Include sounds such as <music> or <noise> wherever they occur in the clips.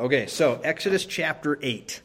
Okay, so Exodus chapter 8.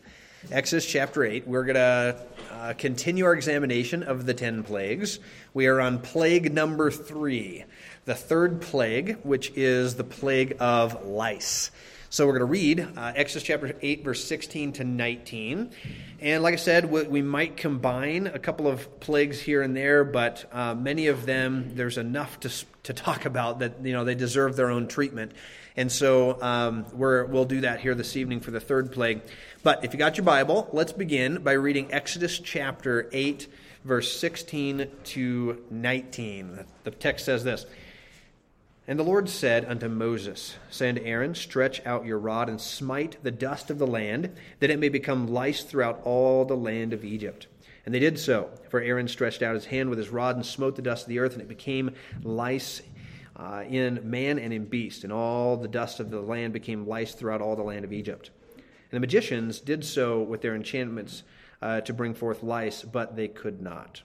Exodus chapter 8. We're going to uh, continue our examination of the 10 plagues. We are on plague number 3, the third plague, which is the plague of lice. So we're going to read uh, Exodus chapter 8, verse 16 to 19. And like I said, we, we might combine a couple of plagues here and there, but uh, many of them, there's enough to, to talk about that, you know, they deserve their own treatment. And so um, we will do that here this evening for the third plague. But if you got your Bible, let's begin by reading Exodus chapter 8, verse 16 to 19. The text says this And the Lord said unto Moses, Say unto Aaron, Stretch out your rod and smite the dust of the land, that it may become lice throughout all the land of Egypt. And they did so, for Aaron stretched out his hand with his rod and smote the dust of the earth, and it became lice uh, in man and in beast, and all the dust of the land became lice throughout all the land of Egypt. And the magicians did so with their enchantments uh, to bring forth lice, but they could not.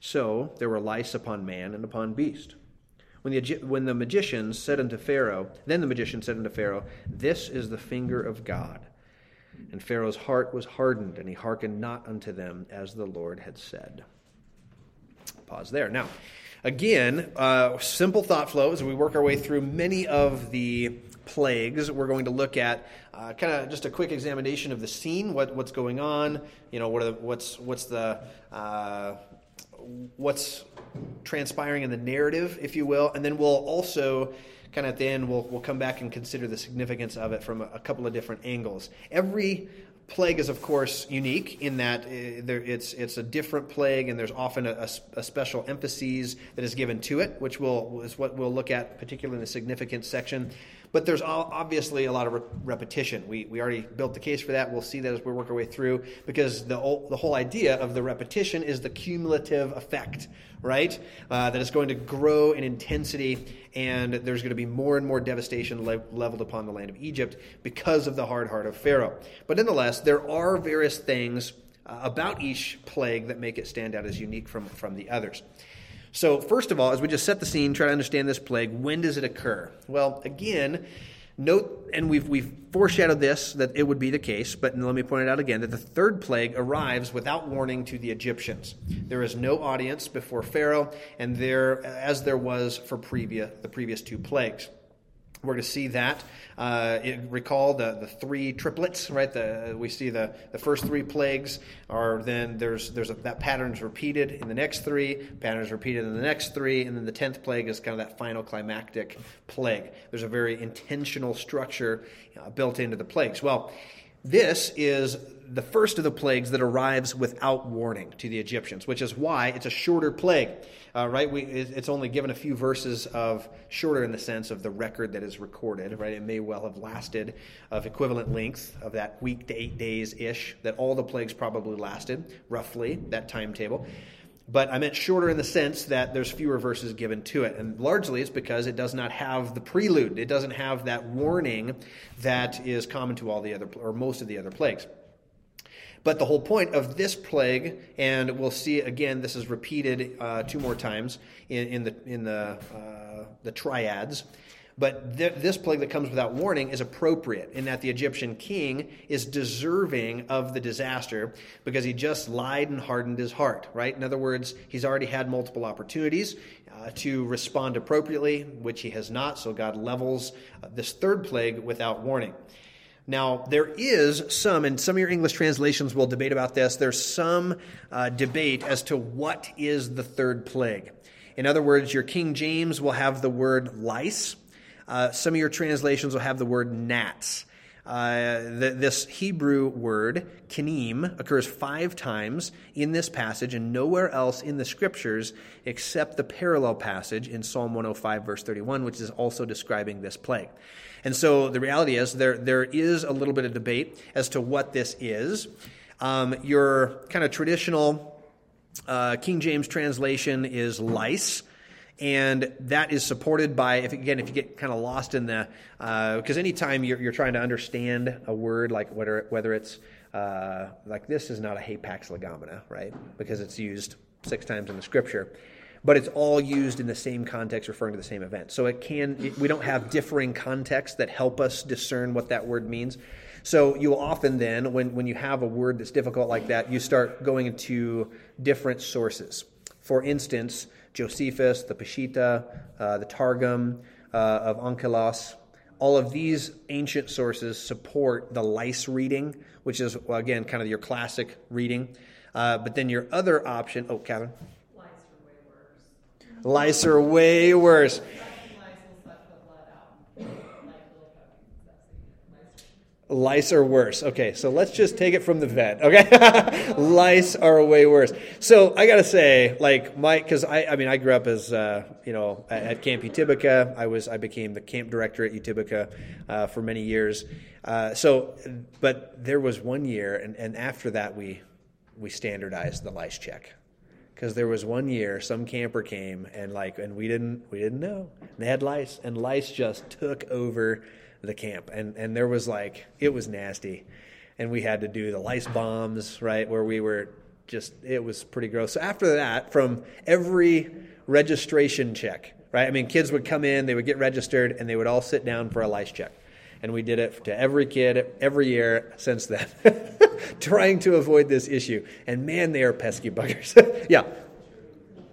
So there were lice upon man and upon beast. When the, when the magicians said unto Pharaoh, then the magician said unto Pharaoh, This is the finger of God. And Pharaoh's heart was hardened, and he hearkened not unto them as the Lord had said. Pause there. Now, Again, uh, simple thought flow as we work our way through many of the plagues. We're going to look at uh, kind of just a quick examination of the scene, what, what's going on, you know, what the, what's what's the uh, what's transpiring in the narrative, if you will, and then we'll also kind of at the end we'll, we'll come back and consider the significance of it from a, a couple of different angles. Every plague is, of course, unique in that uh, it's, it's a different plague, and there's often a, a, special emphasis that is given to it, which will, is what we'll look at, particularly in the significance section. But there's obviously a lot of re- repetition. We, we already built the case for that. We'll see that as we work our way through, because the, the whole idea of the repetition is the cumulative effect, right? Uh, that it's going to grow in intensity, and there's going to be more and more devastation le- leveled upon the land of Egypt because of the hard heart of Pharaoh. But nonetheless, there are various things uh, about each plague that make it stand out as unique from, from the others. So, first of all, as we just set the scene, try to understand this plague, when does it occur? Well, again, note, and we've, we've foreshadowed this, that it would be the case, but let me point it out again that the third plague arrives without warning to the Egyptians. There is no audience before Pharaoh, and there, as there was for the previous two plagues. We're going to see that. Uh, it, recall the, the three triplets, right? The, we see the, the first three plagues are then there's there's a, that pattern's repeated in the next three, patterns repeated in the next three, and then the tenth plague is kind of that final climactic plague. There's a very intentional structure uh, built into the plagues. Well, this is the first of the plagues that arrives without warning to the Egyptians, which is why it's a shorter plague. Uh, right? We, it's only given a few verses of shorter in the sense of the record that is recorded. Right? It may well have lasted of equivalent length of that week to eight days ish that all the plagues probably lasted, roughly that timetable. But I meant shorter in the sense that there's fewer verses given to it. And largely it's because it does not have the prelude. It doesn't have that warning that is common to all the other, or most of the other plagues. But the whole point of this plague, and we'll see again, this is repeated uh, two more times in, in the in the uh, the triads. But th- this plague that comes without warning is appropriate in that the Egyptian king is deserving of the disaster because he just lied and hardened his heart, right? In other words, he's already had multiple opportunities uh, to respond appropriately, which he has not, so God levels uh, this third plague without warning. Now, there is some, and some of your English translations will debate about this, there's some uh, debate as to what is the third plague. In other words, your King James will have the word lice. Uh, some of your translations will have the word gnats. Uh, the, this Hebrew word, kinim, occurs five times in this passage and nowhere else in the scriptures except the parallel passage in Psalm 105, verse 31, which is also describing this plague. And so the reality is there, there is a little bit of debate as to what this is. Um, your kind of traditional uh, King James translation is lice. And that is supported by, if again, if you get kind of lost in the, because uh, anytime you're, you're trying to understand a word, like whether, whether it's uh, like this is not a hapax legomena, right? Because it's used six times in the scripture. But it's all used in the same context referring to the same event. So it can, it, we don't have differing contexts that help us discern what that word means. So you will often then, when, when you have a word that's difficult like that, you start going into different sources. For instance, Josephus, the Peshitta, uh, the Targum uh, of Onkelos, all of these ancient sources support the lice reading, which is, again, kind of your classic reading. Uh, but then your other option, oh, Catherine? Lice are way worse. Lice are worse. Okay, so let's just take it from the vet. Okay, <laughs> lice are way worse. So I gotta say, like Mike, because I, I mean, I grew up as uh, you know at, at, Camp Utibica. I was, I became the camp director at Utibica uh, for many years. Uh, so, but there was one year, and, and after that, we we standardized the lice check because there was one year some camper came and like and we didn't we didn't know. They had lice and lice just took over the camp. And and there was like it was nasty. And we had to do the lice bombs right where we were just it was pretty gross. So after that from every registration check right i mean kids would come in they would get registered and they would all sit down for a lice check and we did it to every kid every year since then, <laughs> trying to avoid this issue. And man, they are pesky buggers. <laughs> yeah.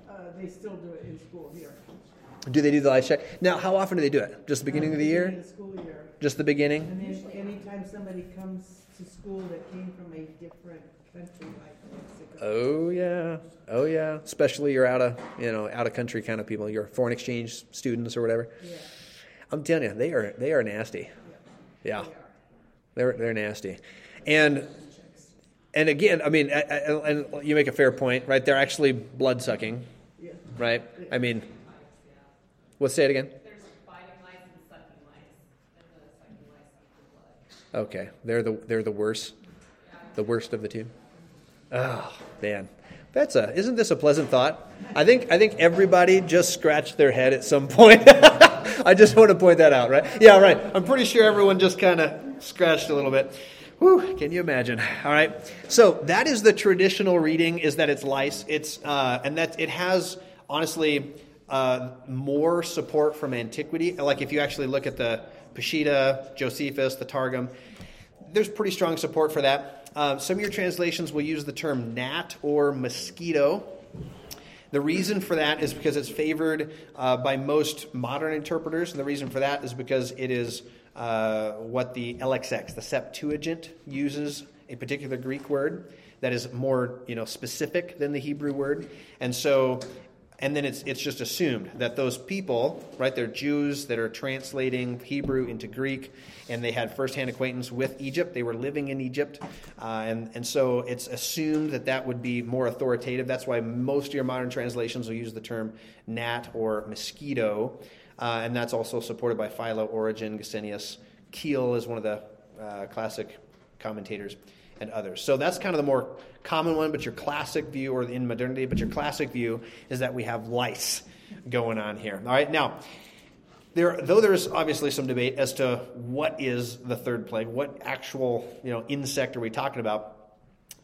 Uh, they still do it in school here. Do they do the lice check? Now, how often do they do it? Just the beginning uh, of the year? The school year. Just the beginning? And then anytime somebody comes to school that came from a different country like Mexico. Oh yeah, oh yeah. Especially you're out of you know out of country kind of people. You're foreign exchange students or whatever. Yeah. I'm telling you, they are they are nasty. Yeah, they're they're nasty, and and again, I mean, and you make a fair point, right? They're actually blood sucking, right? I mean, let's say it again. Okay, they're the they're the worst, the worst of the two. Oh man, that's a isn't this a pleasant thought? I think I think everybody just scratched their head at some point. <laughs> I just want to point that out, right? Yeah, right. I'm pretty sure everyone just kind of scratched a little bit. Whew, can you imagine? All right. So that is the traditional reading: is that it's lice. It's uh, and that it has honestly uh, more support from antiquity. Like if you actually look at the Peshitta, Josephus, the Targum, there's pretty strong support for that. Uh, some of your translations will use the term gnat or mosquito the reason for that is because it's favored uh, by most modern interpreters, and the reason for that is because it is uh, what the LXX, the Septuagint, uses a particular Greek word that is more you know specific than the Hebrew word, and so and then it's it's just assumed that those people, right? They're Jews that are translating Hebrew into Greek, and they had firsthand acquaintance with Egypt. They were living in Egypt, uh, and and so it's assumed that that would be more authoritative. That's why most of your modern translations will use the term gnat or mosquito, uh, and that's also supported by Philo, Origen, Gesenius. Keil is one of the uh, classic commentators and others. So that's kind of the more common one, but your classic view, or in modernity, but your classic view is that we have lice going on here. All right, now, there, though there's obviously some debate as to what is the third plague, what actual you know insect are we talking about?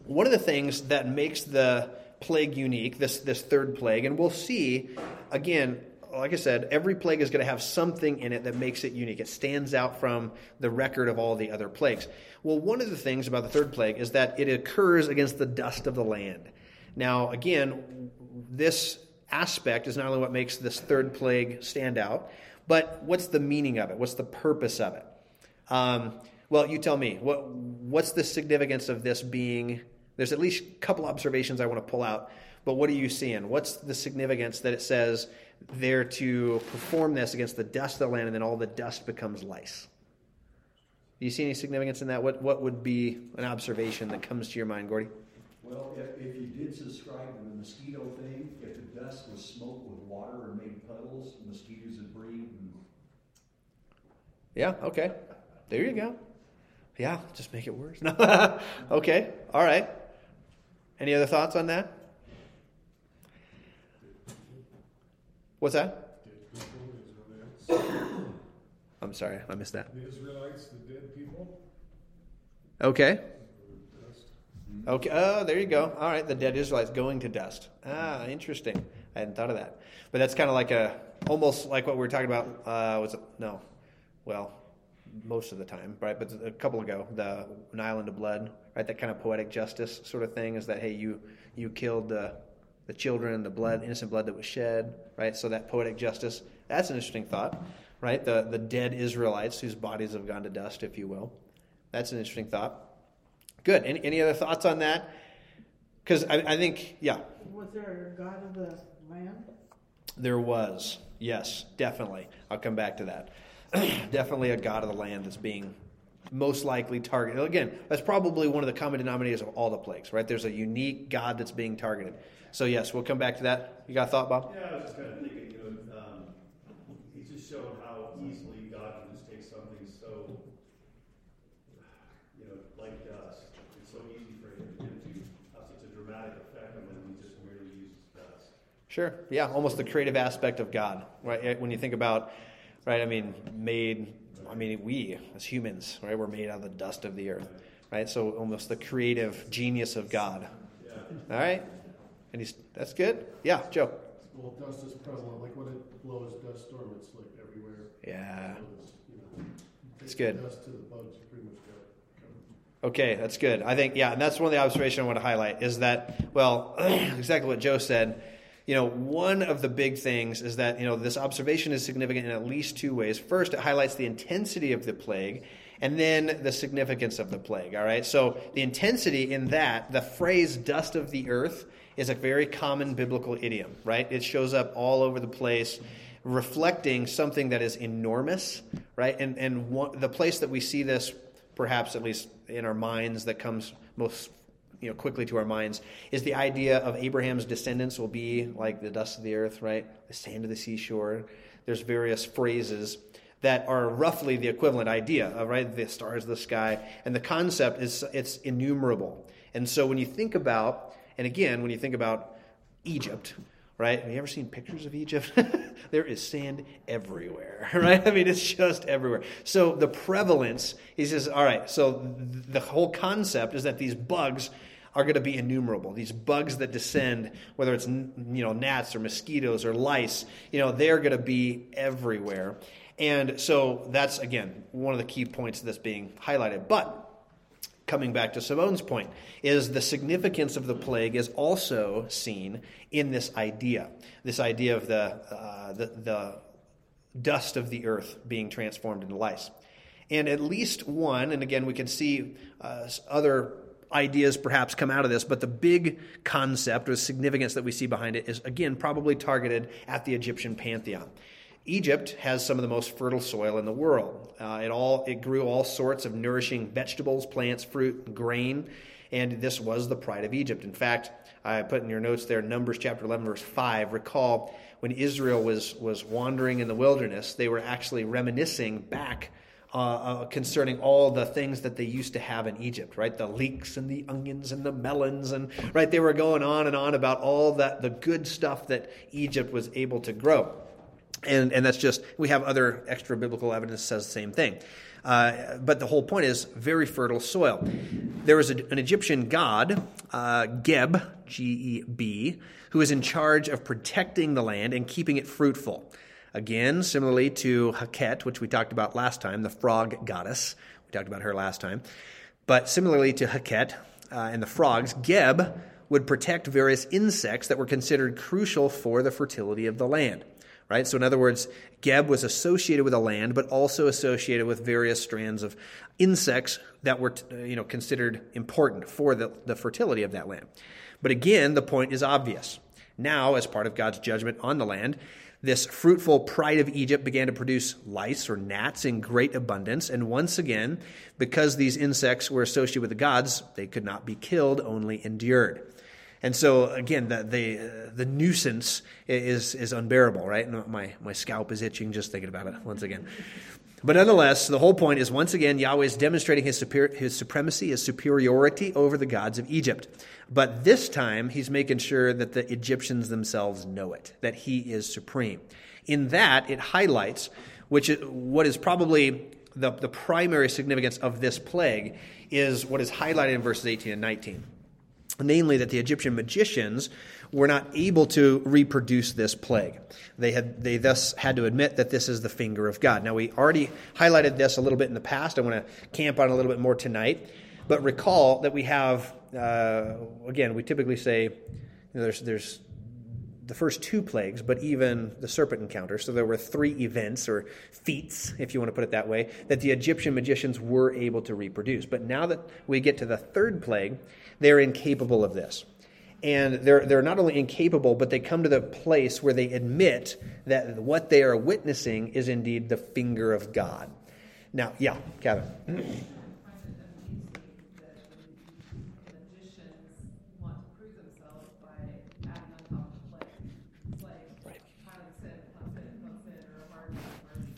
One of the things that makes the plague unique, this this third plague, and we'll see again like I said, every plague is going to have something in it that makes it unique. It stands out from the record of all the other plagues. Well, one of the things about the third plague is that it occurs against the dust of the land. Now, again, this aspect is not only what makes this third plague stand out, but what's the meaning of it? What's the purpose of it? Um, well, you tell me. What, what's the significance of this being? There's at least a couple observations I want to pull out, but what are you seeing? What's the significance that it says they're to perform this against the dust of the land, and then all the dust becomes lice. Do you see any significance in that? What what would be an observation that comes to your mind, Gordy? Well, if, if you did subscribe to the mosquito thing, if the dust was smoked with water and made puddles, mosquitoes would breed. And... Yeah. Okay. There you go. Yeah. Just make it worse. <laughs> okay. All right. Any other thoughts on that? What's that? <coughs> I'm sorry, I missed that. The Israelites, the dead people. Okay. Okay. Oh, there you go. All right. The dead Israelites going to dust. Ah, interesting. I hadn't thought of that. But that's kind of like a almost like what we were talking about. Uh, was it no? Well, most of the time, right? But a couple ago, the an island of blood, right? That kind of poetic justice sort of thing is that hey, you you killed the the children, the blood, innocent blood that was shed, right? So that poetic justice. That's an interesting thought, right? The the dead Israelites whose bodies have gone to dust, if you will. That's an interesting thought. Good. Any, any other thoughts on that? Because I, I think, yeah, Was there a god of the land? there was. Yes, definitely. I'll come back to that. <clears throat> definitely a god of the land that's being most likely targeted. Again, that's probably one of the common denominators of all the plagues, right? There's a unique god that's being targeted. So, yes, we'll come back to that. You got a thought, Bob? Yeah, I was just kind of thinking, you know, um, he just showed how easily God can just take something so, you know, like dust. It's so easy for him to have such a dramatic effect on when he just merely uses dust. Sure. Yeah, almost the creative aspect of God, right? When you think about, right? I mean, made. I mean, we as humans, right? We're made out of the dust of the earth, right? So almost the creative genius of God. All right. And he's that's good. Yeah, Joe. Well, dust is prevalent, like when it blows dust storm, it's like everywhere. Yeah. It's, you know, It's good. Dust to the bugs, pretty much. Okay, that's good. I think, yeah, and that's one of the observations I want to highlight is that, well, <clears throat> exactly what Joe said. You know, one of the big things is that, you know, this observation is significant in at least two ways. First, it highlights the intensity of the plague, and then the significance of the plague, all right? So, the intensity in that, the phrase dust of the earth, is a very common biblical idiom, right? It shows up all over the place reflecting something that is enormous, right? And, and one, the place that we see this perhaps at least in our minds that comes most you know quickly to our minds is the idea of Abraham's descendants will be like the dust of the earth, right? The sand of the seashore. There's various phrases that are roughly the equivalent idea right the stars of the sky and the concept is it's innumerable. And so when you think about and again when you think about Egypt, right? Have you ever seen pictures of Egypt? <laughs> there is sand everywhere, <laughs> right? I mean, it's just everywhere. So the prevalence, he says, all right, so the whole concept is that these bugs are going to be innumerable. These bugs that descend, whether it's you know gnats or mosquitoes or lice, you know they're going to be everywhere. And so that's again one of the key points that's being highlighted. But coming back to Simone's point, is the significance of the plague is also seen in this idea, this idea of the, uh, the, the dust of the earth being transformed into lice. And at least one, and again, we can see uh, other ideas perhaps come out of this, but the big concept or significance that we see behind it is, again, probably targeted at the Egyptian pantheon. Egypt has some of the most fertile soil in the world. Uh, it all it grew all sorts of nourishing vegetables, plants, fruit, grain, and this was the pride of Egypt. In fact, I put in your notes there Numbers chapter 11 verse 5. Recall when Israel was was wandering in the wilderness, they were actually reminiscing back uh, uh, concerning all the things that they used to have in Egypt, right? The leeks and the onions and the melons, and right, they were going on and on about all that the good stuff that Egypt was able to grow. And, and that's just, we have other extra biblical evidence that says the same thing. Uh, but the whole point is very fertile soil. There was a, an Egyptian god, uh, Geb, G E B, who is in charge of protecting the land and keeping it fruitful. Again, similarly to Haket, which we talked about last time, the frog goddess. We talked about her last time. But similarly to Haket uh, and the frogs, Geb would protect various insects that were considered crucial for the fertility of the land right? So, in other words, Geb was associated with a land, but also associated with various strands of insects that were, you know, considered important for the, the fertility of that land. But again, the point is obvious. Now, as part of God's judgment on the land, this fruitful pride of Egypt began to produce lice or gnats in great abundance. And once again, because these insects were associated with the gods, they could not be killed, only endured. And so again, the the, the nuisance is is unbearable, right? My my scalp is itching just thinking about it once again. But nonetheless, the whole point is once again Yahweh is demonstrating his super, his supremacy, his superiority over the gods of Egypt. But this time, he's making sure that the Egyptians themselves know it, that he is supreme. In that, it highlights which is, what is probably the, the primary significance of this plague is what is highlighted in verses 18 and 19 namely that the Egyptian magicians were not able to reproduce this plague. They had they thus had to admit that this is the finger of God. Now we already highlighted this a little bit in the past. I want to camp on a little bit more tonight, but recall that we have uh, again we typically say you know, there's there's the first two plagues, but even the serpent encounter. So there were three events or feats, if you want to put it that way, that the Egyptian magicians were able to reproduce. But now that we get to the third plague, they're incapable of this. And they're, they're not only incapable, but they come to the place where they admit that what they are witnessing is indeed the finger of God. Now, yeah, Kevin. I find it amusing that the magicians want to prove themselves by adding on top of the play. It's like Right. piling sin, upon sin, upon sin, or hard words,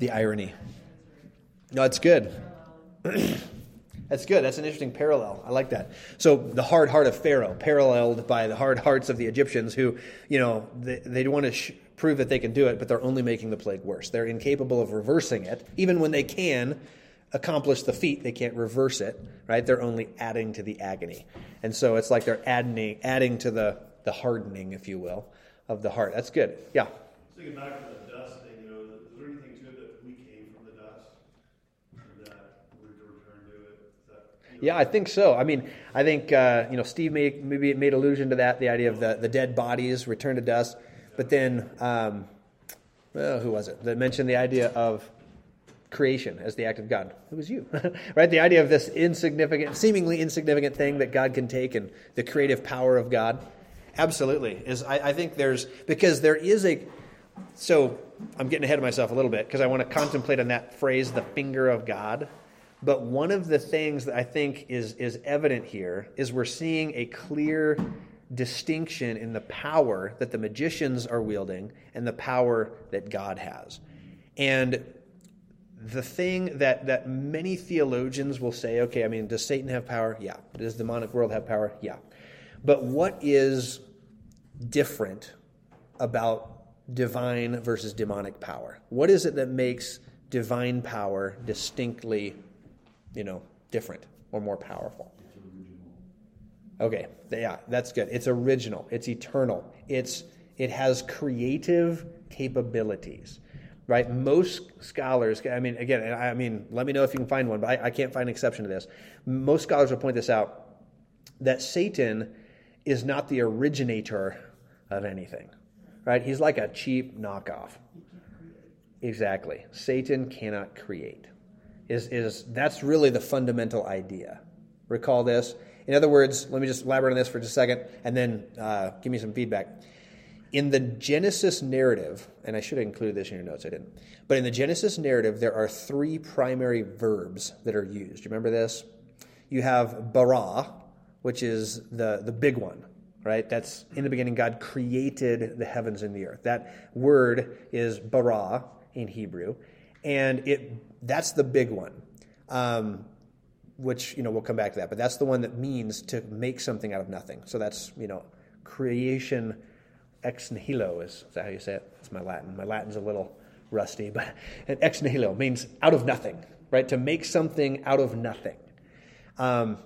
The irony. No, it's good. <clears throat> That's good. That's an interesting parallel. I like that. So the hard heart of Pharaoh, paralleled by the hard hearts of the Egyptians, who, you know, they, they want to sh- prove that they can do it, but they're only making the plague worse. They're incapable of reversing it. Even when they can accomplish the feat, they can't reverse it, right? They're only adding to the agony. And so it's like they're adding, adding to the, the hardening, if you will, of the heart. That's good. Yeah. Back to the dust thing, you know, is there anything to it that we came from the dust? Or that we're to return to it? Is that, you know, Yeah, I think so. I mean, I think uh, you know Steve made, maybe made allusion to that, the idea of the, the dead bodies return to dust. But then, um, well, who was it that mentioned the idea of creation as the act of God? It was you, <laughs> right? The idea of this insignificant, seemingly insignificant thing that God can take and the creative power of God. Absolutely, is I, I think there's because there is a so I'm getting ahead of myself a little bit because I want to contemplate on that phrase, the finger of God. But one of the things that I think is, is evident here is we're seeing a clear distinction in the power that the magicians are wielding and the power that God has. And the thing that, that many theologians will say, okay, I mean, does Satan have power? Yeah. Does the demonic world have power? Yeah. But what is different about divine versus demonic power? What is it that makes divine power distinctly, you know, different or more powerful? Okay, yeah, that's good. It's original. It's eternal. It's it has creative capabilities, right? Most scholars, I mean, again, I mean, let me know if you can find one, but I, I can't find an exception to this. Most scholars will point this out that Satan is not the originator of anything, right? He's like a cheap knockoff. Exactly. Satan cannot create. Is, is that's really the fundamental idea. Recall this. In other words, let me just elaborate on this for just a second, and then uh, give me some feedback. In the Genesis narrative, and I should have included this in your notes, I didn't. But in the Genesis narrative, there are three primary verbs that are used. You remember this? You have bara, which is the, the big one, right? That's in the beginning, God created the heavens and the earth. That word is bara in Hebrew, and it that's the big one. Um, which you know we'll come back to that, but that's the one that means to make something out of nothing. So that's you know creation ex nihilo is, is that how you say it? That's my Latin. My Latin's a little rusty, but ex nihilo means out of nothing, right? To make something out of nothing. Um,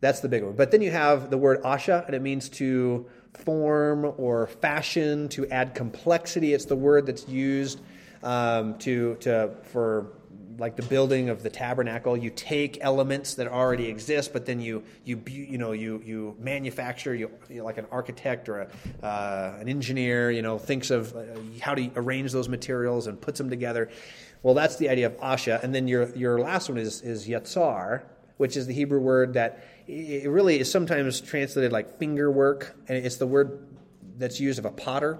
that's the big one. But then you have the word asha, and it means to form or fashion, to add complexity. It's the word that's used um, to, to for like the building of the tabernacle. You take elements that already exist, but then you you you know you you manufacture. You, like an architect or a, uh, an engineer. You know thinks of uh, how to arrange those materials and puts them together. Well, that's the idea of asha. And then your your last one is is yatsar, which is the Hebrew word that it really is sometimes translated like finger work, and it's the word that's used of a potter.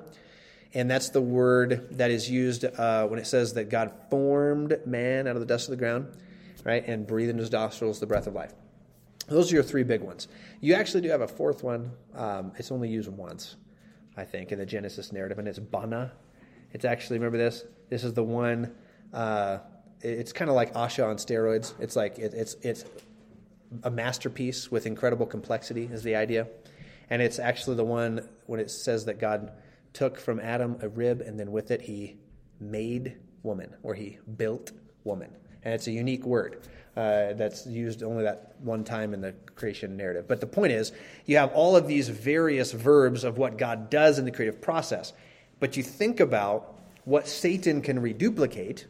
And that's the word that is used uh, when it says that God formed man out of the dust of the ground, right, and breathed into his nostrils the breath of life. Those are your three big ones. You actually do have a fourth one. Um, it's only used once, I think, in the Genesis narrative, and it's bana. It's actually remember this. This is the one. Uh, it's kind of like Asha on steroids. It's like it, it's it's a masterpiece with incredible complexity is the idea, and it's actually the one when it says that God took from Adam a rib and then with it he made woman or he built woman, and it's a unique word. Uh, that's used only that one time in the creation narrative. But the point is, you have all of these various verbs of what God does in the creative process. But you think about what Satan can reduplicate,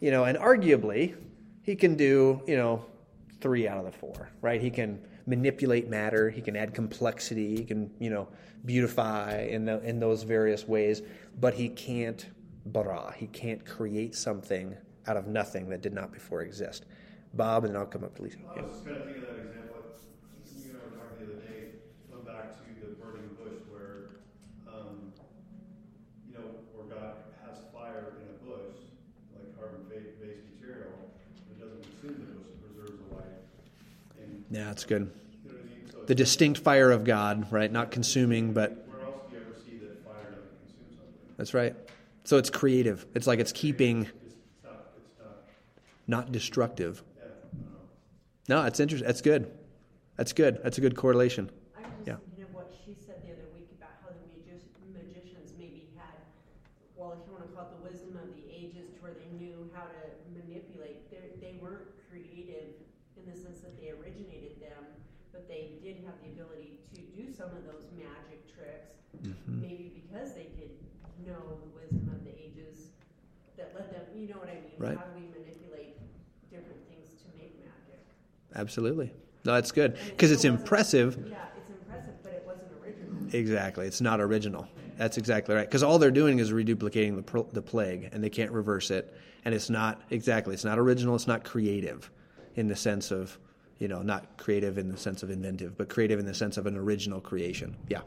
you know, and arguably he can do, you know, three out of the four, right? He can manipulate matter, he can add complexity, he can, you know, beautify in, the, in those various ways, but he can't bara, he can't create something out of nothing that did not before exist. Bob, and then I'll come up to Lisa. I was just kind of thinking of that example, you and I were talking the other day, going back to the burning bush where, um, you know, where God has fire in a bush, like carbon-based material, it doesn't consume the bush, it preserves the life. And, Yeah, that's good. you know what I mean? So The distinct fire of God, right? Not consuming, but where else do you ever see that fire doesn't consume something? that's right. So it's creative. It's like it's keeping It's, it's not, it's destructive. yeah, I don't know. No, that's interesting. That's good. That's good. That's a good correlation. I was Yeah. just thinking of what she said the other week about how the magi- magicians maybe had, well, if you want to call it the wisdom of the ages, to where they knew how to manipulate. They they weren't creative in the sense that they originated them, but they did have the ability to do some of those magic tricks. Mm-hmm. Maybe because they did know the wisdom of the ages that led them. You know what I mean? Right. How do we manipulate different things to make magic? Absolutely. No, that's good because it's impressive. Yeah, it's impressive, but it wasn't original. Exactly. It's not original. That's exactly right. Because all they're doing is reduplicating the, the plague, and they can't reverse it. And it's not exactly. It's not original. It's not creative, in the sense of, you know, not creative in the sense of inventive, but creative in the sense of an original creation. Yeah.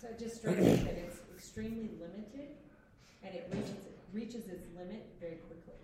So it just strikes me that it's extremely limited, and it reaches, reaches its limit very quickly.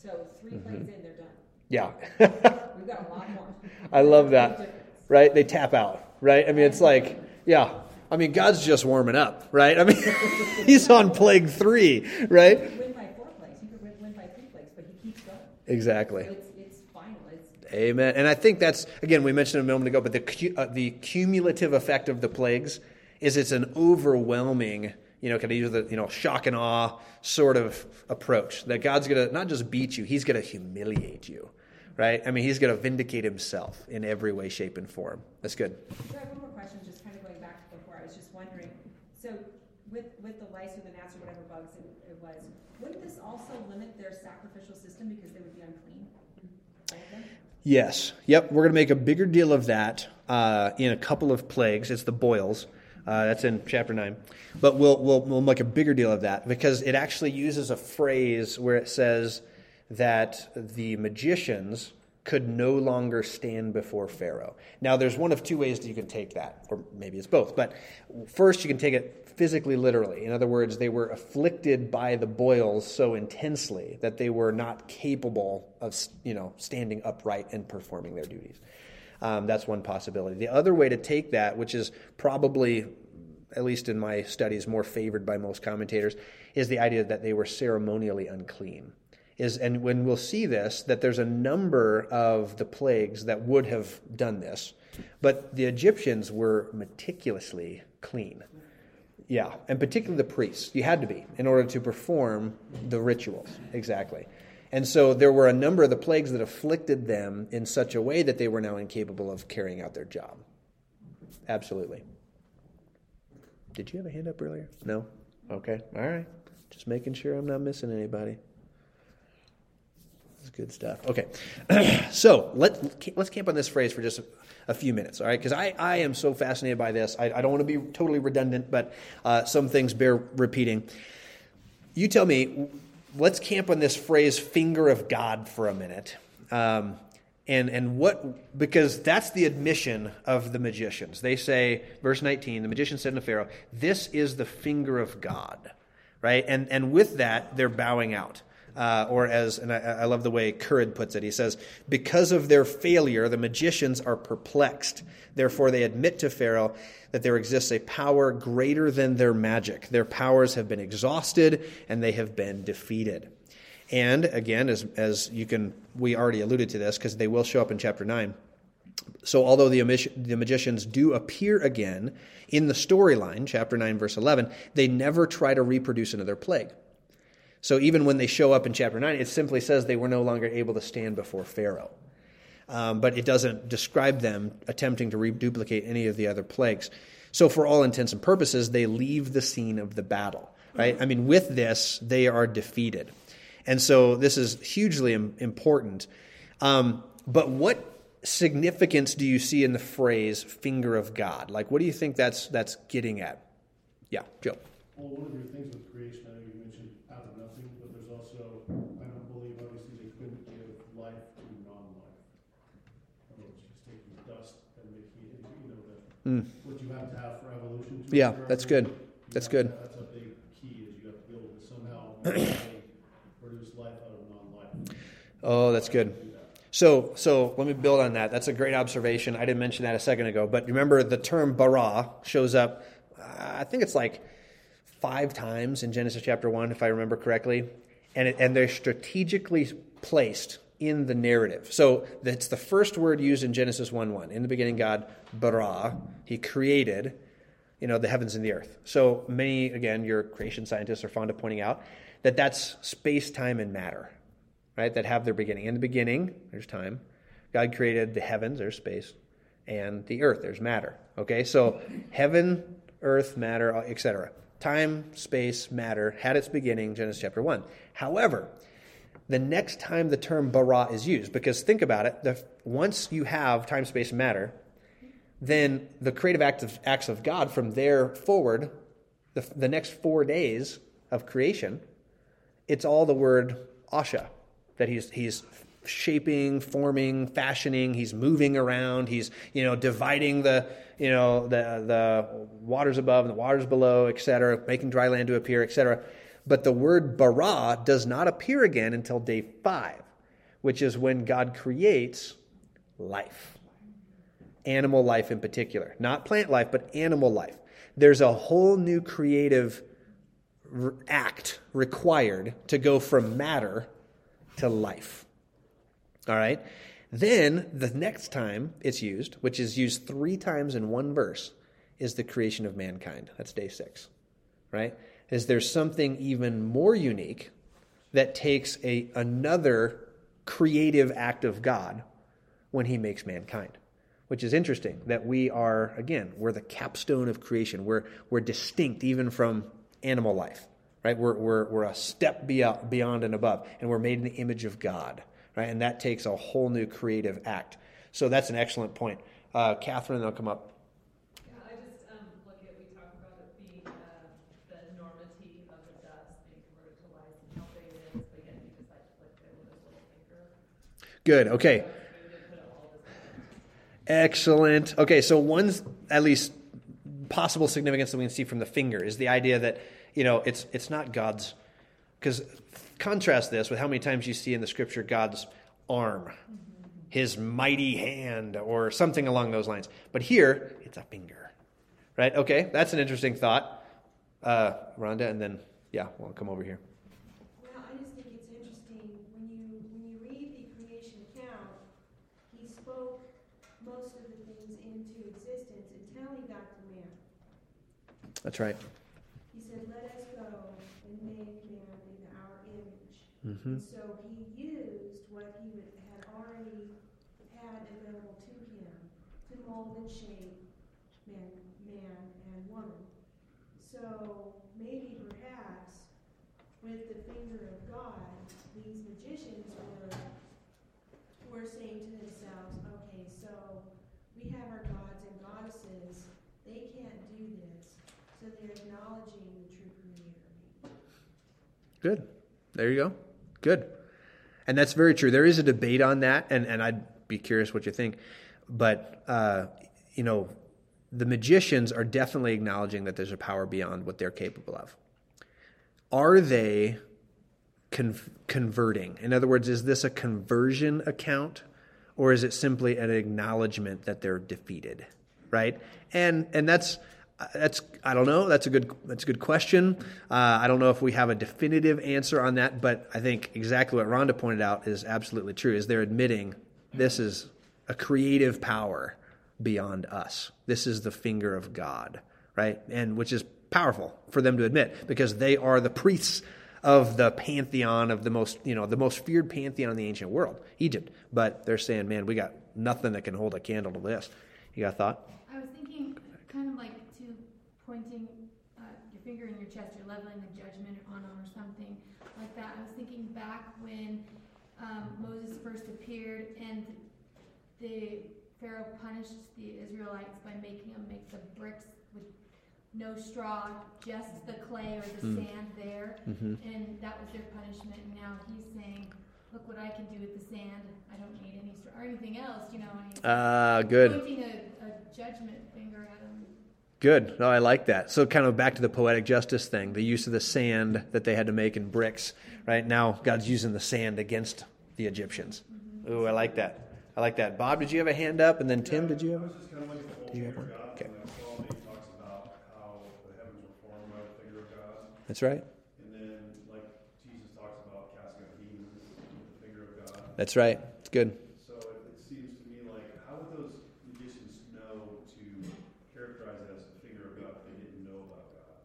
So 3 Mm-hmm. plays in, they're done. Yeah. We've got a lot more. <laughs> I love that. Right? They tap out. Right? I mean, it's like, yeah. I mean, God's just warming up. Right? I mean, <laughs> he's on plague three. You Right? could win by four plays, you could win- win by three plays, but he keeps going. Exactly. So it's, it's final, it's, Amen. And I think that's again we mentioned a moment ago, but the uh, the cumulative effect of the plagues is it's an overwhelming, you know, kind of use the you know shock and awe sort of approach that God's gonna not just beat you, He's gonna humiliate you, right? I mean, He's gonna vindicate Himself in every way, shape, and form. That's good. So I have one more question, just kind of going back to before, I was just wondering, so with, with the lice or the gnats or whatever bugs it, it was, wouldn't this also limit their sacrificial system because they would be unclean? All of them? Yes. Yep. We're going to make a bigger deal of that uh, in a couple of plagues. It's the boils. Uh, that's in chapter nine. But we'll, we'll we'll make a bigger deal of that because it actually uses a phrase where it says that the magicians could no longer stand before Pharaoh. Now, there's one of two ways that you can take that, or maybe it's both. But first, you can take it physically literally. In other words, they were afflicted by the boils so intensely that they were not capable of, you know, standing upright and performing their duties. Um, that's one possibility. The other way to take that, which is probably, at least in my studies, more favored by most commentators, is the idea that they were ceremonially unclean. Is and when we'll see this, that there's a number of the plagues that would have done this, but the Egyptians were meticulously clean. Yeah, and particularly the priests. You had to be in order to perform the rituals. Exactly. And so there were a number of the plagues that afflicted them in such a way that they were now incapable of carrying out their job. Absolutely. Did you have a hand up earlier? No? Okay. All right. Just making sure I'm not missing anybody. That's good stuff. Okay. <clears throat> so let, let's camp on this phrase for just a, a few minutes, all right? Because I, I am so fascinated by this. I, I don't want to be totally redundant, but uh, some things bear repeating. You tell me, let's camp on this phrase, finger of God, for a minute. Um, and, and what, because that's the admission of the magicians. They say, verse 19, the magician said to Pharaoh, This is the finger of God, right? And, and with that, they're bowing out. Uh, or as, and I, I love the way Currid puts it, he says, Because of their failure, the magicians are perplexed. Therefore, they admit to Pharaoh that there exists a power greater than their magic. Their powers have been exhausted and they have been defeated. And again, as, as you can, we already alluded to this because they will show up in chapter 9. So, although the, the magicians do appear again in the storyline, chapter 9, verse 11, they never try to reproduce another plague. So, even when they show up in chapter 9, it simply says they were no longer able to stand before Pharaoh. um, but it doesn't describe them attempting to reduplicate any of the other plagues. So, for all intents and purposes, they leave the scene of the battle, right? I mean, with this, they are defeated. And so, this is hugely important. Um, but what significance do you see in the phrase "finger of God"? Like, what do you think that's that's getting at? Yeah, Joe. Well, one of your things with creation, I know you mentioned out of nothing, but there's also, I don't believe obviously they couldn't give life to non-life. I mean, it's just taking dust and making it, into, you know, the, Mm. what you have to have for evolution. to Yeah, that's good. That's good. to- That's a big key, is you have to be able to somehow <clears throat> produce life out of non-life. Oh, that's good. So, so let me build on that. That's a great observation. I didn't mention that a second ago, but remember the term bara shows up. Uh, I think it's like five times in Genesis chapter one, if I remember correctly, and it, and they're strategically placed in the narrative. So that's the first word used in Genesis one one. In the beginning, God bara, He created, you know, the heavens and the earth. So many, again, your creation scientists are fond of pointing out that that's space, time, and matter right, that have their beginning. In the beginning, there's time. God created the heavens, there's space, and the earth, there's matter. Okay, so heaven, earth, matter, etc. Time, space, matter had its beginning, Genesis chapter 1. However, the next time the term bara is used, because think about it, the, once you have time, space, and matter, then the creative act of, acts of God from there forward, the, the next four days of creation, it's all the word asha that he's he's shaping forming fashioning he's moving around he's you know dividing the you know the the waters above and the waters below etc making dry land to appear etc but the word bara does not appear again until day 5 which is when god creates life animal life in particular not plant life but animal life there's a whole new creative act required to go from matter to life. All right? Then the next time it's used, which is used three times in one verse, is the creation of mankind. That's day six. Right? Is there something even more unique that takes a another creative act of God when he makes mankind? Which is interesting that we are, again, we're the capstone of creation. We're, we're distinct even from animal life right? We're, we're, we're a step beyond, beyond and above, and we're made in the image of God, right? And that takes a whole new creative act. So that's an excellent point. Uh, Catherine, they'll come up. Yeah, I just, um, look at, we talk about it being, uh, the enormity of the dust being converted to life and how big it is, but yet you decide to put it with this little finger. Good, okay. Excellent. Okay, so one's at least possible significance that we can see from the finger is the idea that you know it's it's not God's because contrast this with how many times you see in the scripture God's arm, His mighty hand, or something along those lines. But here it's a finger, right? Okay, that's an interesting thought, uh, Rhonda, and then yeah, we'll come over here. Well, I just think it's interesting, when you, when you read the creation account, he spoke most of the things into existence until he got to man. That's right. He said, let us go and make man in our image. hmm And so he used what he had already had available to him to mold and shape man, man and woman. So maybe perhaps with the finger of God, these magicians were, were saying to themselves, okay, so we have our gods and goddesses, they can't do this. So they're acknowledging the true creator. Good. There you go. Good. And that's very true. There is a debate on that, and, and I'd be curious what you think. But, uh, you know, the magicians are definitely acknowledging that there's a power beyond what they're capable of. Are they con- converting? In other words, is this a conversion account, or is it simply an acknowledgement that they're defeated? Right? And and that's that's I don't know. That's a good that's a good question. Uh, I don't know if we have a definitive answer on that, but I think exactly what Rhonda pointed out is absolutely true. Is they're admitting this is a creative power beyond us. This is the finger of God, right? And which is powerful for them to admit because they are the priests of the pantheon of the most, you know, the most feared pantheon in the ancient world, Egypt. But they're saying, man, we got nothing that can hold a candle to this. You got a thought? I was thinking, kind of like pointing uh, your finger in your chest, you're leveling a judgment on them or something like that. I was thinking back when um, Moses first appeared and the Pharaoh punished the Israelites by making them make the bricks with no straw, just the clay or the Mm. sand there, Mm-hmm. and that was their punishment. And now he's saying, "Look what I can do with the sand. I don't need any straw or anything else." You know, and he's Ah, good. pointing a, a judgment finger at them. Good. No, I like that. So, kind of back to the poetic justice thing, the use of the sand that they had to make in bricks. Right now, God's using the sand against the Egyptians. Mm-hmm. Ooh, I like that. I like that. Bob, did you have a hand up? And then Tim, did you I have? was just kind of looking at the whole Do you have finger one? of God, Okay. and I saw that he talks about how the heavens were formed by the finger of God, That's right. and then like Jesus talks about casting out demons with the finger of God. That's right. It's good. So it, it seems to me like how would those magicians know to characterize it as the finger of God if they didn't know about God?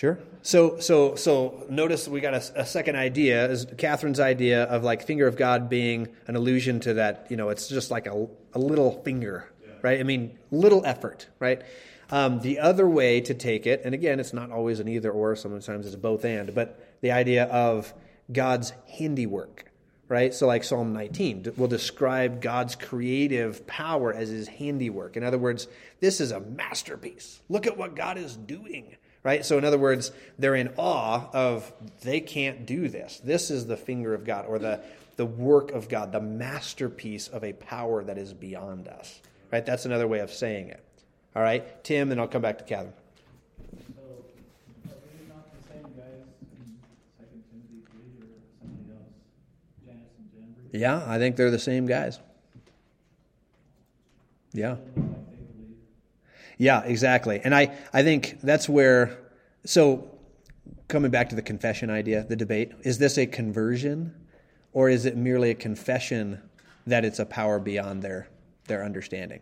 Sure. So, so, so notice we got a, a second idea is Catherine's idea of like finger of God being an allusion to that, you know, it's just like a, a little finger, right? I mean, little effort, right? Um, the other way to take it, and again, it's not always an either or, sometimes it's both and, but the idea of God's handiwork, right? So, like Psalm 19 will describe God's creative power as his handiwork. In other words, this is a masterpiece. Look at what God is doing, right? So, in other words, they're in awe of they can't do this. This is the finger of God or the, the work of God, the masterpiece of a power that is beyond us, right? That's another way of saying it. All right, Tim, then I'll come back to Catherine. Yeah, I think they're the same guys. Yeah. They look like they believe. Yeah, exactly. And I, I think that's where, so coming back to the confession idea, the debate, is this a conversion or is it merely a confession that it's a power beyond their, their understanding?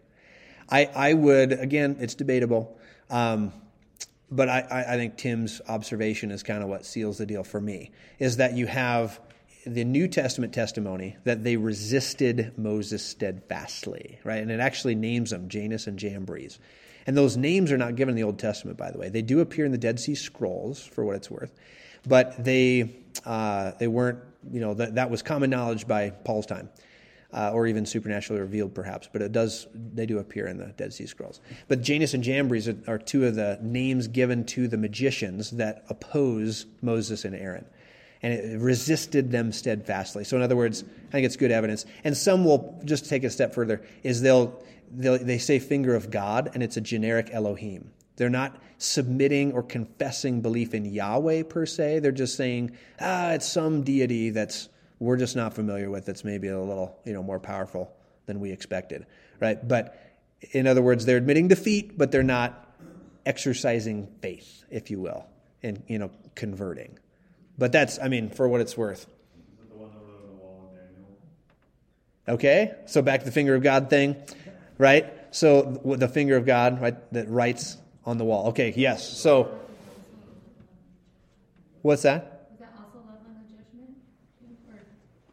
I, I would, again, it's debatable, um, but I, I, think Tim's observation is kind of what seals the deal for me, is that you have the New Testament testimony that they resisted Moses steadfastly, right? And it actually names them Jannes and Jambres. And those names are not given in the Old Testament, by the way. They do appear in the Dead Sea Scrolls, for what it's worth, but they uh, they weren't. You know, that that was common knowledge by Paul's time, uh, or even supernaturally revealed, perhaps. But it does. They do appear in the Dead Sea Scrolls. But Jannes and Jambres are, two of the names given to the magicians that oppose Moses and Aaron and it resisted them steadfastly. So, in other words, I think it's good evidence. And some will just take it a step further: is they'll they say finger of God, and it's a generic Elohim. They're not submitting or confessing belief in Yahweh per se. They're just saying, ah, it's some deity that's we're just not familiar with. That's maybe a little you know more powerful than we expected, right? But in other words, they're admitting defeat, but they're not exercising faith, if you will, and you know converting. But that's, I mean, for what it's worth. Is it the one that wrote on the wall in Daniel? Okay, so back to the finger of God thing, right? So the finger of God, right, that writes on the wall. Okay, yes. So what's that? Is that also leveling judgment?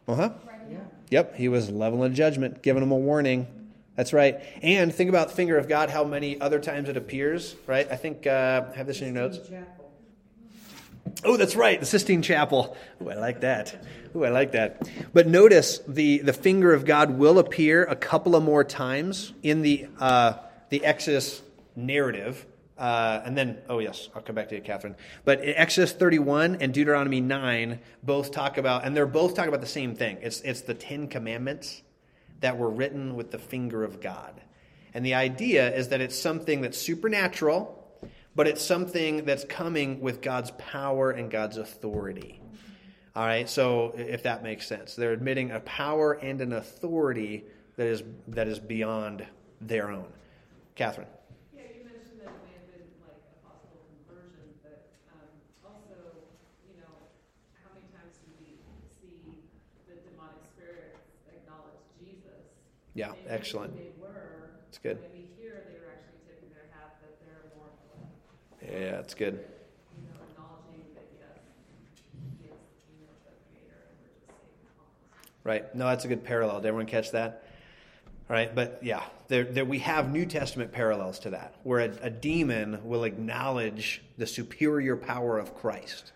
Uh huh. writing out? Yep, he was leveling a judgment, giving them a warning. That's right. And think about the finger of God, how many other times it appears, right? I think, uh, have this in your notes. Oh, that's right, the Sistine Chapel. Oh, I like that. Oh, I like that. But notice the, the finger of God will appear a couple of more times in the, uh, the Exodus narrative. Uh, and then, oh, yes, I'll come back to you, Catherine. But Exodus 31 and Deuteronomy 9 both talk about, and they're both talking about the same thing. It's, it's the Ten Commandments that were written with the finger of God. And the idea is that it's something that's supernatural, but it's something that's coming with God's power and God's authority. All right, so if that makes sense, they're admitting a power and an authority that is that is beyond their own. Catherine. Yeah, you mentioned that it may have been like a possible conversion, but um, also, you know, how many times do we see the demonic spirits acknowledge Jesus? Yeah, They excellent. They were. That's good. Maybe here they were yeah, it's good. Right. No, that's a good parallel. Did everyone catch that? All right, but yeah, there, there, we have New Testament parallels to that, where a, a demon will acknowledge the superior power of Christ.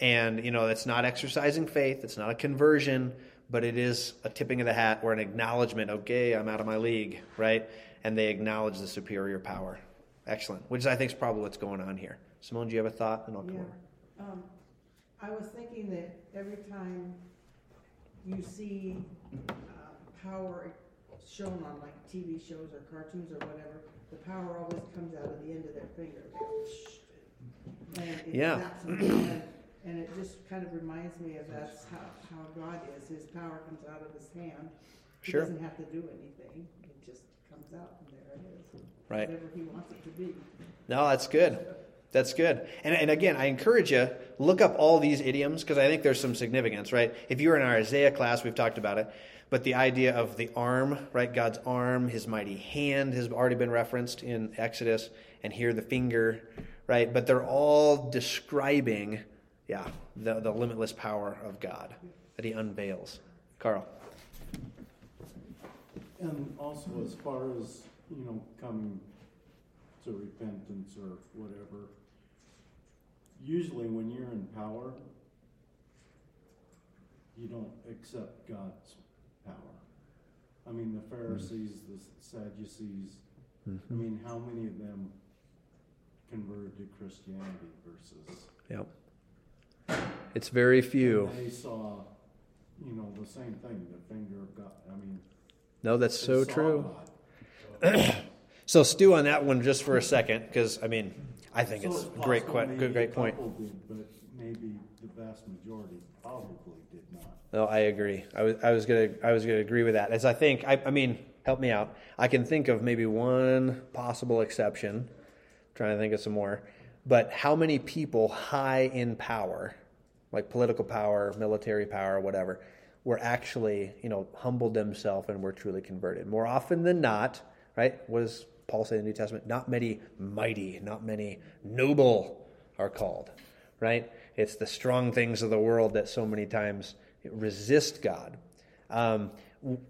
And, you know, it's not exercising faith, it's not a conversion, but it is a tipping of the hat or an acknowledgement, okay, I'm out of my league, right? And they acknowledge the superior power. Excellent. Which I think is probably what's going on here. Simone, do you have a thought? And I'll come Yeah. over. Um, I was thinking that every time you see, uh, power shown on like TV shows or cartoons or whatever, the power always comes out of the end of their finger. And it Yeah. and, it just kind of reminds me of that's how, how God is, his power comes out of his hand. He Sure. doesn't have to do anything, comes out and there it is. Right. Whatever he wants it to be. No, that's good. That's good. And, and again, I encourage you, look up all these idioms because I think there's some significance, right? If you were in our Isaiah class, we've talked about it. But the idea of the arm, right? God's arm, his mighty hand has already been referenced in Exodus, and here the finger, right? But they're all describing, yeah, the, the limitless power of God that he unveils. Carl. And also as far as, you know, coming to repentance or whatever, usually when you're in power, you don't accept God's power. I mean, the Pharisees, the Sadducees, I mm-hmm. mean, how many of them converted to Christianity versus Yep. It's very few. they saw, you know, the same thing, the finger of God. I mean, No, that's so true. <clears throat> So stew on that one just for a second, because I mean, I think So it's it's a great, que- good, great point. Did, but maybe the vast majority probably did not. No, I agree. I was, I was gonna, I was gonna agree with that. As I think, I, I mean, help me out. I can think of maybe one possible exception. trying to think of some more, but how many people high in power, like political power, military power, whatever, were actually, you know, humbled themselves and were truly converted? More often than not, right? What does Paul say in the New Testament? Not many mighty, not many noble are called, right? It's the strong things of the world that so many times resist God. Um,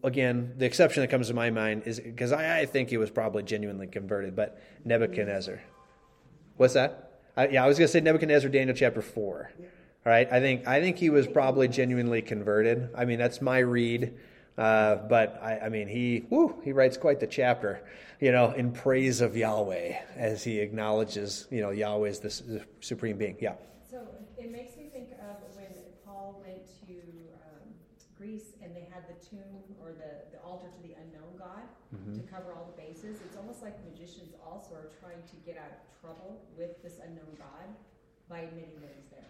again, the exception that comes to my mind is because I, I think he was probably genuinely converted, but Nebuchadnezzar. What's that? I, yeah, I was going to say Nebuchadnezzar, Daniel chapter four. All right, I think I think he was probably genuinely converted. I mean, that's my read. Uh, but I, I mean, he whoo, he writes quite the chapter, you know, in praise of Yahweh as he acknowledges, you know, Yahweh is the, the supreme being. Yeah. So it makes me think of when Paul went to um, Greece and they had the tomb or the, the altar to the unknown God to cover all the bases. It's almost like magicians also are trying to get out of trouble with this unknown God by admitting that he's there.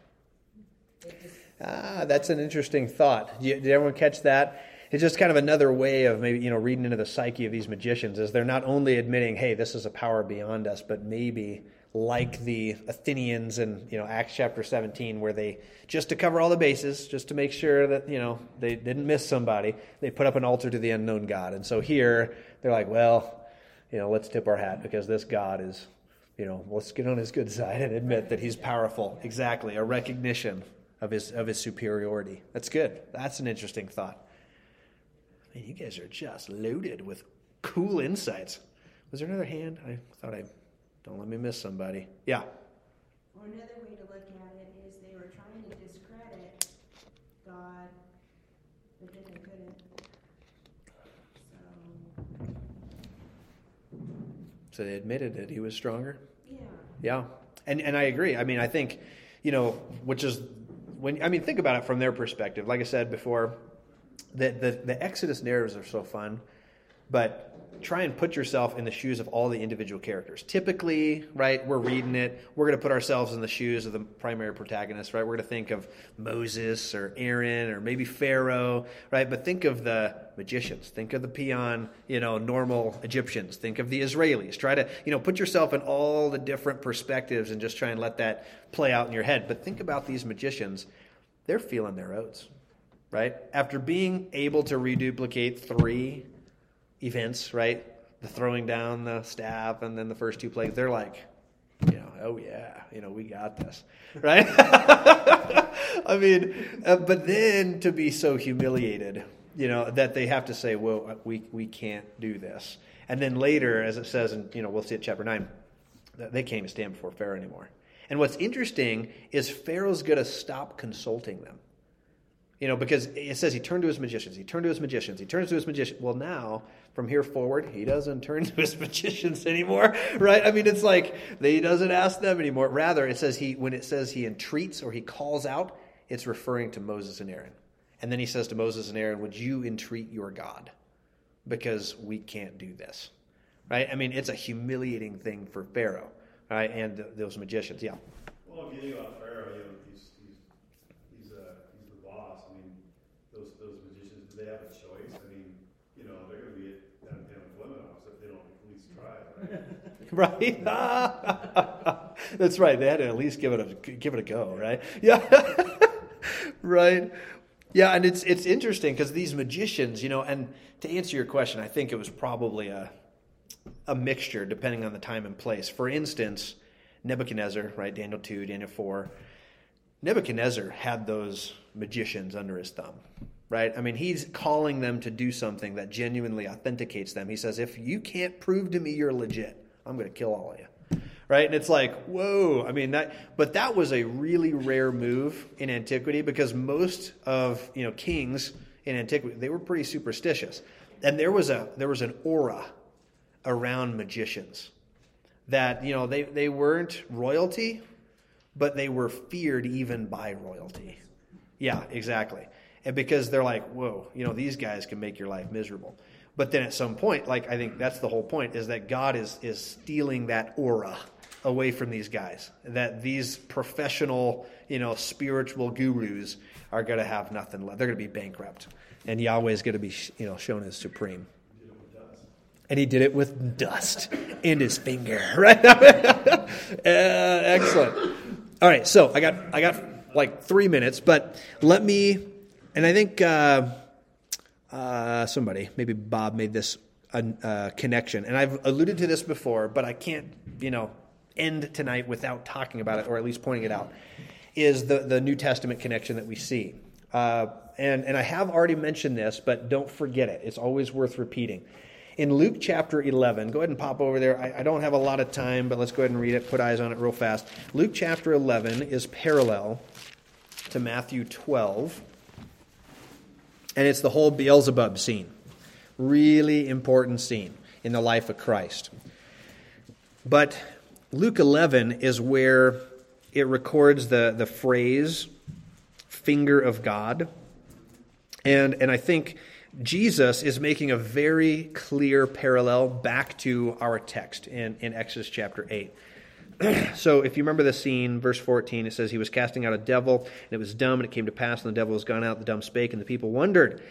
Ah, that's an interesting thought. Did did everyone catch that? It's just kind of another way of maybe you know reading into the psyche of these magicians is they're not only admitting, hey, this is a power beyond us, but maybe like the Athenians in you know Acts chapter 17, where they just to cover all the bases, just to make sure that you know they didn't miss somebody, they put up an altar to the unknown God. And so here they're like, well, you know, let's tip our hat because this God is, you know, let's get on his good side and admit that he's powerful. Exactly, a recognition of his of his superiority. That's good. That's an interesting thought. Man, you guys are just loaded with cool insights. Was there another hand? I thought I don't let me miss somebody. Yeah. Or another way to look at it is they were trying to discredit God, but then they couldn't. So, So they admitted that he was stronger. yeah. Yeah, and and I agree. I mean, I think, you know, which is when I mean, think about it from their perspective. Like I said before, the the, the Exodus narratives are so fun, but try and put yourself in the shoes of all the individual characters. Typically, right, we're reading it, we're going to put ourselves in the shoes of the primary protagonist, right? We're going to think of Moses or Aaron or maybe Pharaoh, right? But think of the magicians, think of the peon, you know, normal Egyptians, think of the Israelis. Try to, you know, put yourself in all the different perspectives and just try and let that play out in your head. But think about these magicians, they're feeling their oats, right? After being able to reduplicate three events, right? The throwing down the staff and then the first two plays, they're like, you know, oh yeah, you know, we got this, <laughs> right? <laughs> I mean, uh, but then to be so humiliated, you know, that they have to say, well, we, we can't do this. And then later, as it says, and you know, we'll see it chapter 9, that they can't even stand before Pharaoh anymore. And what's interesting is Pharaoh's going to stop consulting them. You know, because it says he turned to his magicians, he turned to his magicians, he turns to his magicians. Well, now, from here forward, he doesn't turn to his <laughs> magicians anymore, right? I mean, it's like he doesn't ask them anymore. Rather, it says he, when it says he entreats or he calls out, it's referring to Moses and Aaron. And then he says to Moses and Aaron, Would you entreat your God? Because we can't do this, right? I mean, it's a humiliating thing for Pharaoh, right? And those magicians, yeah. Well, getting about Pharaoh, you know, he's, he's, he's, uh, he's the boss. I mean, those, those magicians, do they have a choice? I mean, you know, they're going to be at an unemployment office if they don't at least try, <laughs> right? <laughs> That's right. They had to at least give it a give it a go, right? Yeah, <laughs> right. Yeah, and it's it's interesting because these magicians, you know, and to answer your question, I think it was probably a a mixture depending on the time and place. For instance, Nebuchadnezzar, right? Daniel two, Daniel four. Nebuchadnezzar had those magicians under his thumb, right? I mean, he's calling them to do something that genuinely authenticates them. He says, "If you can't prove to me you're legit, I'm going to kill all of you." right? And it's like, whoa. I mean that, but that was a really rare move in antiquity because most of you know kings in antiquity they were pretty superstitious, and there was a there was an aura around magicians that you know they they weren't royalty, but they were feared even by royalty. Yeah, exactly. And because they're like, whoa, you know, these guys can make your life miserable. But then at some point, like I think that's the whole point, is that God is is stealing that aura away from these guys. That these professional, you know, spiritual gurus are going to have nothing left. They're going to be bankrupt, and Yahweh is going to be, you know, shown as supreme. And he did it with dust in his finger, <laughs> right? uh, <laughs> excellent. All right, so I got I got like three minutes, but let me, and I think uh, uh, somebody, maybe Bob, made this uh, connection, and I've alluded to this before, but I can't, you know, end tonight without talking about it or at least pointing it out, is the, the New Testament connection that we see. Uh, and, and I have already mentioned this, but don't forget it. It's always worth repeating. In Luke chapter 11, go ahead and pop over there. I, I don't have a lot of time, but let's go ahead and read it. Put eyes on it real fast. Luke chapter 11 is parallel to Matthew 12, and it's the whole Beelzebub scene. Really important scene in the life of Christ. But Luke 11 is where it records the, the phrase finger of God. And, and I think Jesus is making a very clear parallel back to our text in, in Exodus chapter 8. <clears throat> so if you remember the scene, verse 14, it says, He was casting out a devil, and it was dumb, and it came to pass, and the devil was gone out, the dumb spake, and the people wondered.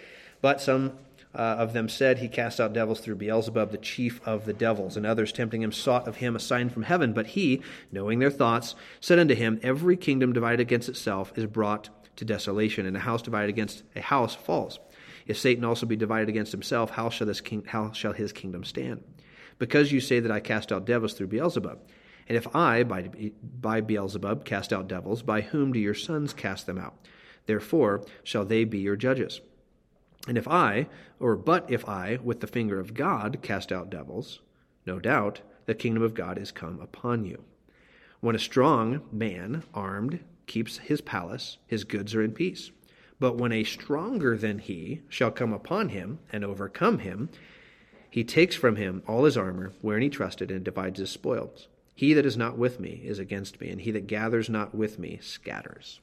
But some uh, of them said, He cast out devils through Beelzebub, the chief of the devils. And others, tempting him, sought of him a sign from heaven. But he, knowing their thoughts, said unto him, Every kingdom divided against itself is brought to desolation, and a house divided against a house falls. If Satan also be divided against himself, how shall, this king, how shall his kingdom stand? Because you say that I cast out devils through Beelzebub. And if I, by, by Beelzebub, cast out devils, by whom do your sons cast them out? Therefore shall they be your judges. And if I, or but if I, with the finger of God, cast out devils, no doubt the kingdom of God is come upon you. When a strong man, armed, keeps his palace, his goods are in peace. But when a stronger than he shall come upon him and overcome him, he takes from him all his armor, wherein he trusted, and divides his spoils. He that is not with me is against me, and he that gathers not with me scatters.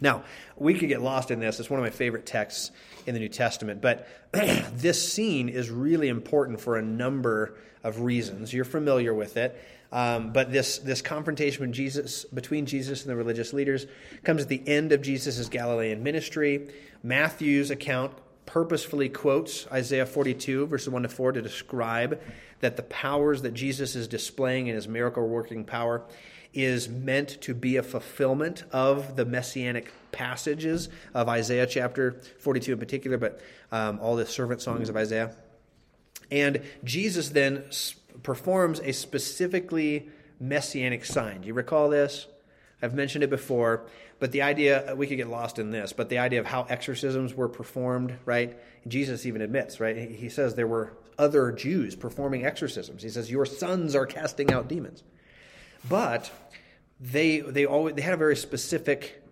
Now, we could get lost in this. It's one of my favorite texts in the New Testament, but <clears throat> this scene is really important for a number of reasons. You're familiar with it. Um, but this, this confrontation between Jesus, between Jesus and the religious leaders comes at the end of Jesus' Galilean ministry. Matthew's account purposefully quotes Isaiah 42, verses 1 to 4, to describe that the powers that Jesus is displaying in his miracle working power is meant to be a fulfillment of the messianic passages of Isaiah chapter 42 in particular, but um, all the servant songs of Isaiah. And Jesus then performs a specifically messianic sign. Do you recall this? I've mentioned it before, but the idea, we could get lost in this, but the idea of how exorcisms were performed, right? Jesus even admits, right? He says there were other Jews performing exorcisms. He says, Your sons are casting out demons. But they, they, always, they had a very specific,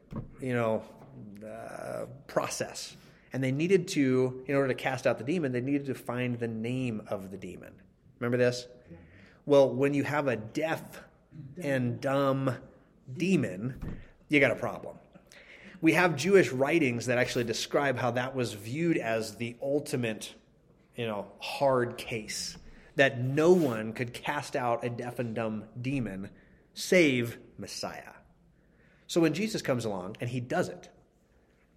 you know, uh, process. And they needed to, in order to cast out the demon, they needed to find the name of the demon. Remember this? Well, when you have a deaf and dumb demon, you got a problem. We have Jewish writings that actually describe how that was viewed as the ultimate, you know, hard case. That no one could cast out a deaf and dumb demon save Messiah. So when Jesus comes along and he does it,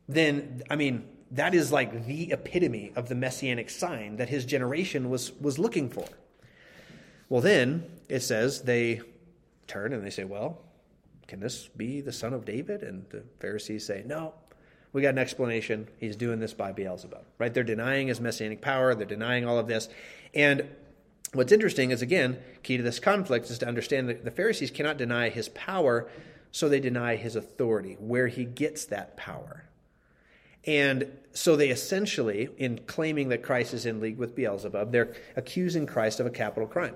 then, I mean, that is like the epitome of the messianic sign that his generation was, was looking for. Well, then it says they turn and they say, Well, can this be the son of David? And the Pharisees say, No, we got an explanation. He's doing this by Beelzebub, right? They're denying his messianic power, they're denying all of this. And what's interesting is, again, key to this conflict is to understand that the Pharisees cannot deny his power, so they deny his authority, where he gets that power. And so they essentially, in claiming that Christ is in league with Beelzebub, they're accusing Christ of a capital crime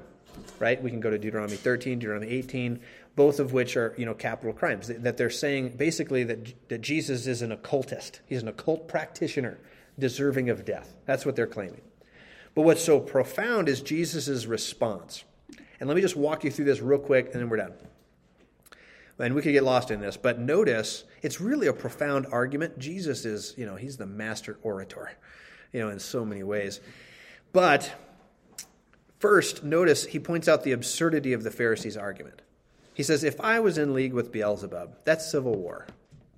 right? We can go to Deuteronomy 13, Deuteronomy 18, both of which are, you know, capital crimes. That they're saying basically that, that Jesus is an occultist. He's an occult practitioner deserving of death. That's what they're claiming. But what's so profound is Jesus' response. And let me just walk you through this real quick and then we're done. And we could get lost in this, but notice it's really a profound argument. Jesus is, you know, he's the master orator, you know, in so many ways. But First, notice he points out the absurdity of the Pharisees' argument. He says, If I was in league with Beelzebub, that's civil war,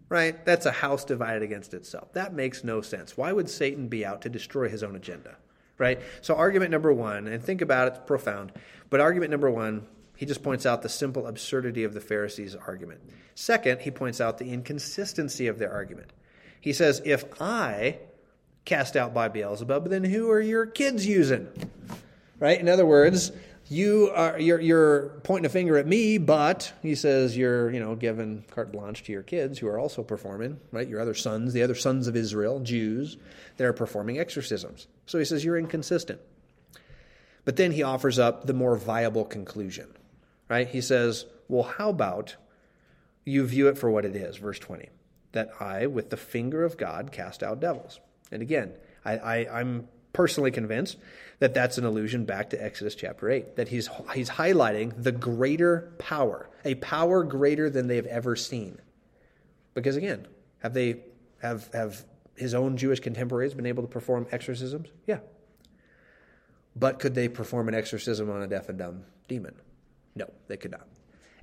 right? That's a house divided against itself. That makes no sense. Why would Satan be out to destroy his own agenda, right? So, argument number one, and think about it, it's profound, but argument number one, he just points out the simple absurdity of the Pharisees' argument. Second, he points out the inconsistency of their argument. He says, If I cast out by Beelzebub, then who are your kids using? right? In other words, you are you're, you're pointing a finger at me, but he says you're you know giving carte blanche to your kids who are also performing, right? Your other sons, the other sons of Israel, Jews, they're performing exorcisms. So he says you're inconsistent. But then he offers up the more viable conclusion, right? He says, well, how about you view it for what it is, verse 20, that I, with the finger of God, cast out devils. And again, I, I, I'm personally convinced that that's an allusion back to Exodus chapter 8, that he's, he's highlighting the greater power, a power greater than they've ever seen. Because again, have they, have, have his own Jewish contemporaries been able to perform exorcisms? Yeah. But could they perform an exorcism on a deaf and dumb demon? No, they could not.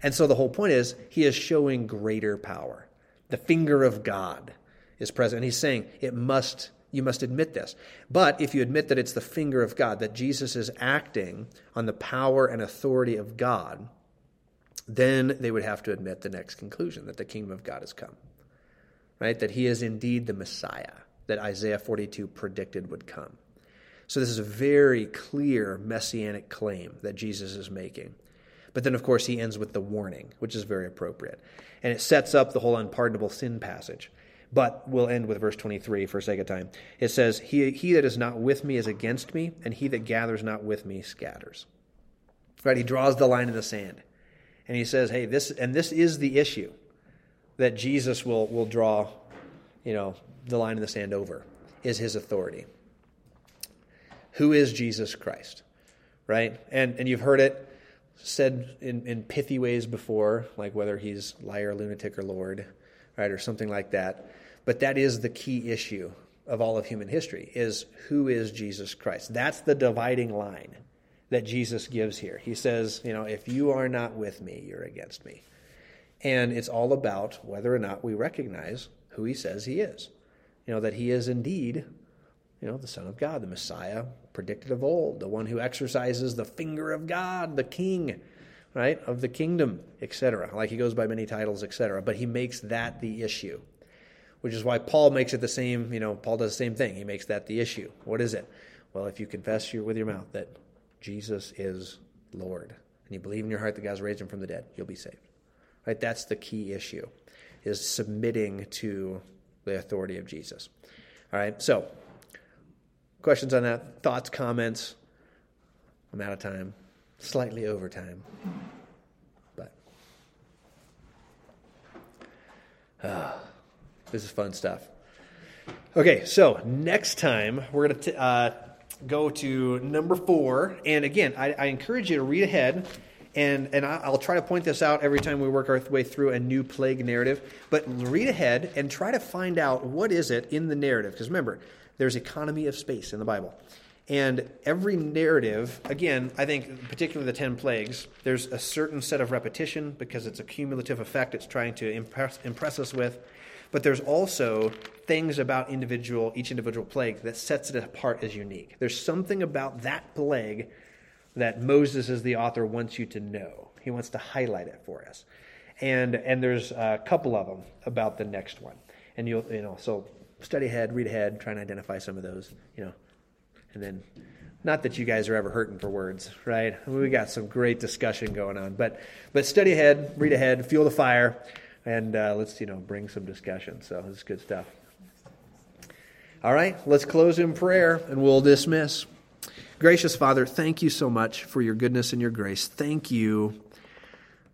And so the whole point is, he is showing greater power. The finger of God is present. And he's saying it must you must admit this. But if you admit that it's the finger of God, that Jesus is acting on the power and authority of God, then they would have to admit the next conclusion that the kingdom of God has come. Right? That he is indeed the Messiah that Isaiah 42 predicted would come. So this is a very clear messianic claim that Jesus is making. But then, of course, he ends with the warning, which is very appropriate. And it sets up the whole unpardonable sin passage. But we'll end with verse 23 for sake of time. It says, he, he that is not with me is against me, and he that gathers not with me scatters. Right? He draws the line in the sand. And he says, hey, this, and this is the issue that Jesus will, will draw, you know, the line in the sand over, is his authority. Who is Jesus Christ? Right? And, and you've heard it said in, in pithy ways before, like whether he's liar, lunatic, or Lord, right, or something like that. But that is the key issue of all of human history is who is Jesus Christ? That's the dividing line that Jesus gives here. He says, you know, if you are not with me, you're against me. And it's all about whether or not we recognize who he says he is. You know, that he is indeed, you know, the Son of God, the Messiah predicted of old, the one who exercises the finger of God, the King, right, of the kingdom, etc. Like he goes by many titles, etc. But he makes that the issue which is why Paul makes it the same, you know, Paul does the same thing. He makes that the issue. What is it? Well, if you confess with your mouth that Jesus is Lord, and you believe in your heart that God's raised him from the dead, you'll be saved. Right? That's the key issue, is submitting to the authority of Jesus. All right, so questions on that? Thoughts, comments? I'm out of time, slightly over time, but uh, <sighs> this is fun stuff. Okay, so next time we're going to uh, go to number four, and again, I, I encourage you to read ahead and and I'll try to point this out every time we work our way through a new plague narrative. But read ahead and try to find out what is it in the narrative. Because remember, there's economy of space in the Bible, and every narrative, again, I think particularly the ten plagues, there's a certain set of repetition because it's a cumulative effect. It's trying to impress impress us with. But there's also things about individual each individual plague that sets it apart as unique. There's something about that plague that Moses, as the author, wants you to know. He wants to highlight it for us. And, and there's a couple of them about the next one. And you'll, you know, so study ahead, read ahead, try and identify some of those, you know. And then, not that you guys are ever hurting for words, right? We got some great discussion going on. But, but study ahead, read ahead, fuel the fire, and uh, let's, you know, bring some discussion. So is good stuff. All right, let's close in prayer and we'll dismiss. Gracious Father, thank you so much for your goodness and your grace. Thank you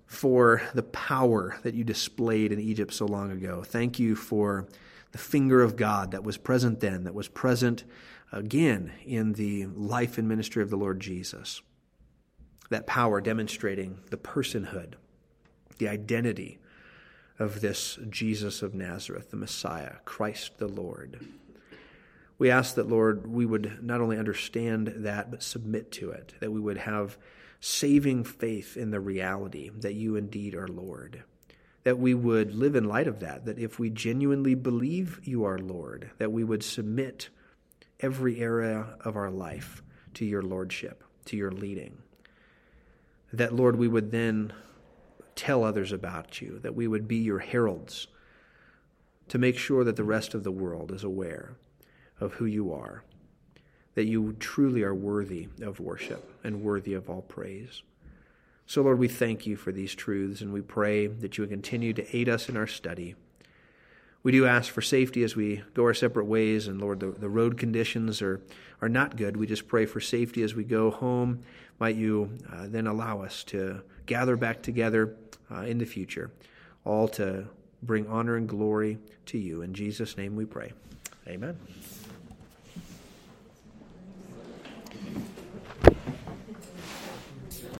for the power that you displayed in Egypt so long ago. Thank you for the finger of God that was present then, that was present again in the life and ministry of the Lord Jesus. That power demonstrating the personhood, the identity of this Jesus of Nazareth, the Messiah, Christ the Lord. We ask that, Lord, we would not only understand that, but submit to it, that we would have saving faith in the reality that you indeed are Lord, that we would live in light of that, that if we genuinely believe you are Lord, that we would submit every area of our life to your Lordship, to your leading. That, Lord, we would then tell others about you, that we would be your heralds to make sure that the rest of the world is aware of who you are, that you truly are worthy of worship and worthy of all praise. So, Lord, we thank you for these truths and we pray that you would continue to aid us in our study. We do ask for safety as we go our separate ways, and Lord, the, the road conditions are, are not good. We just pray for safety as we go home. Might you uh, then allow us to gather back together uh, in the future, all to bring honor and glory to you. In Jesus' name we pray. Amen.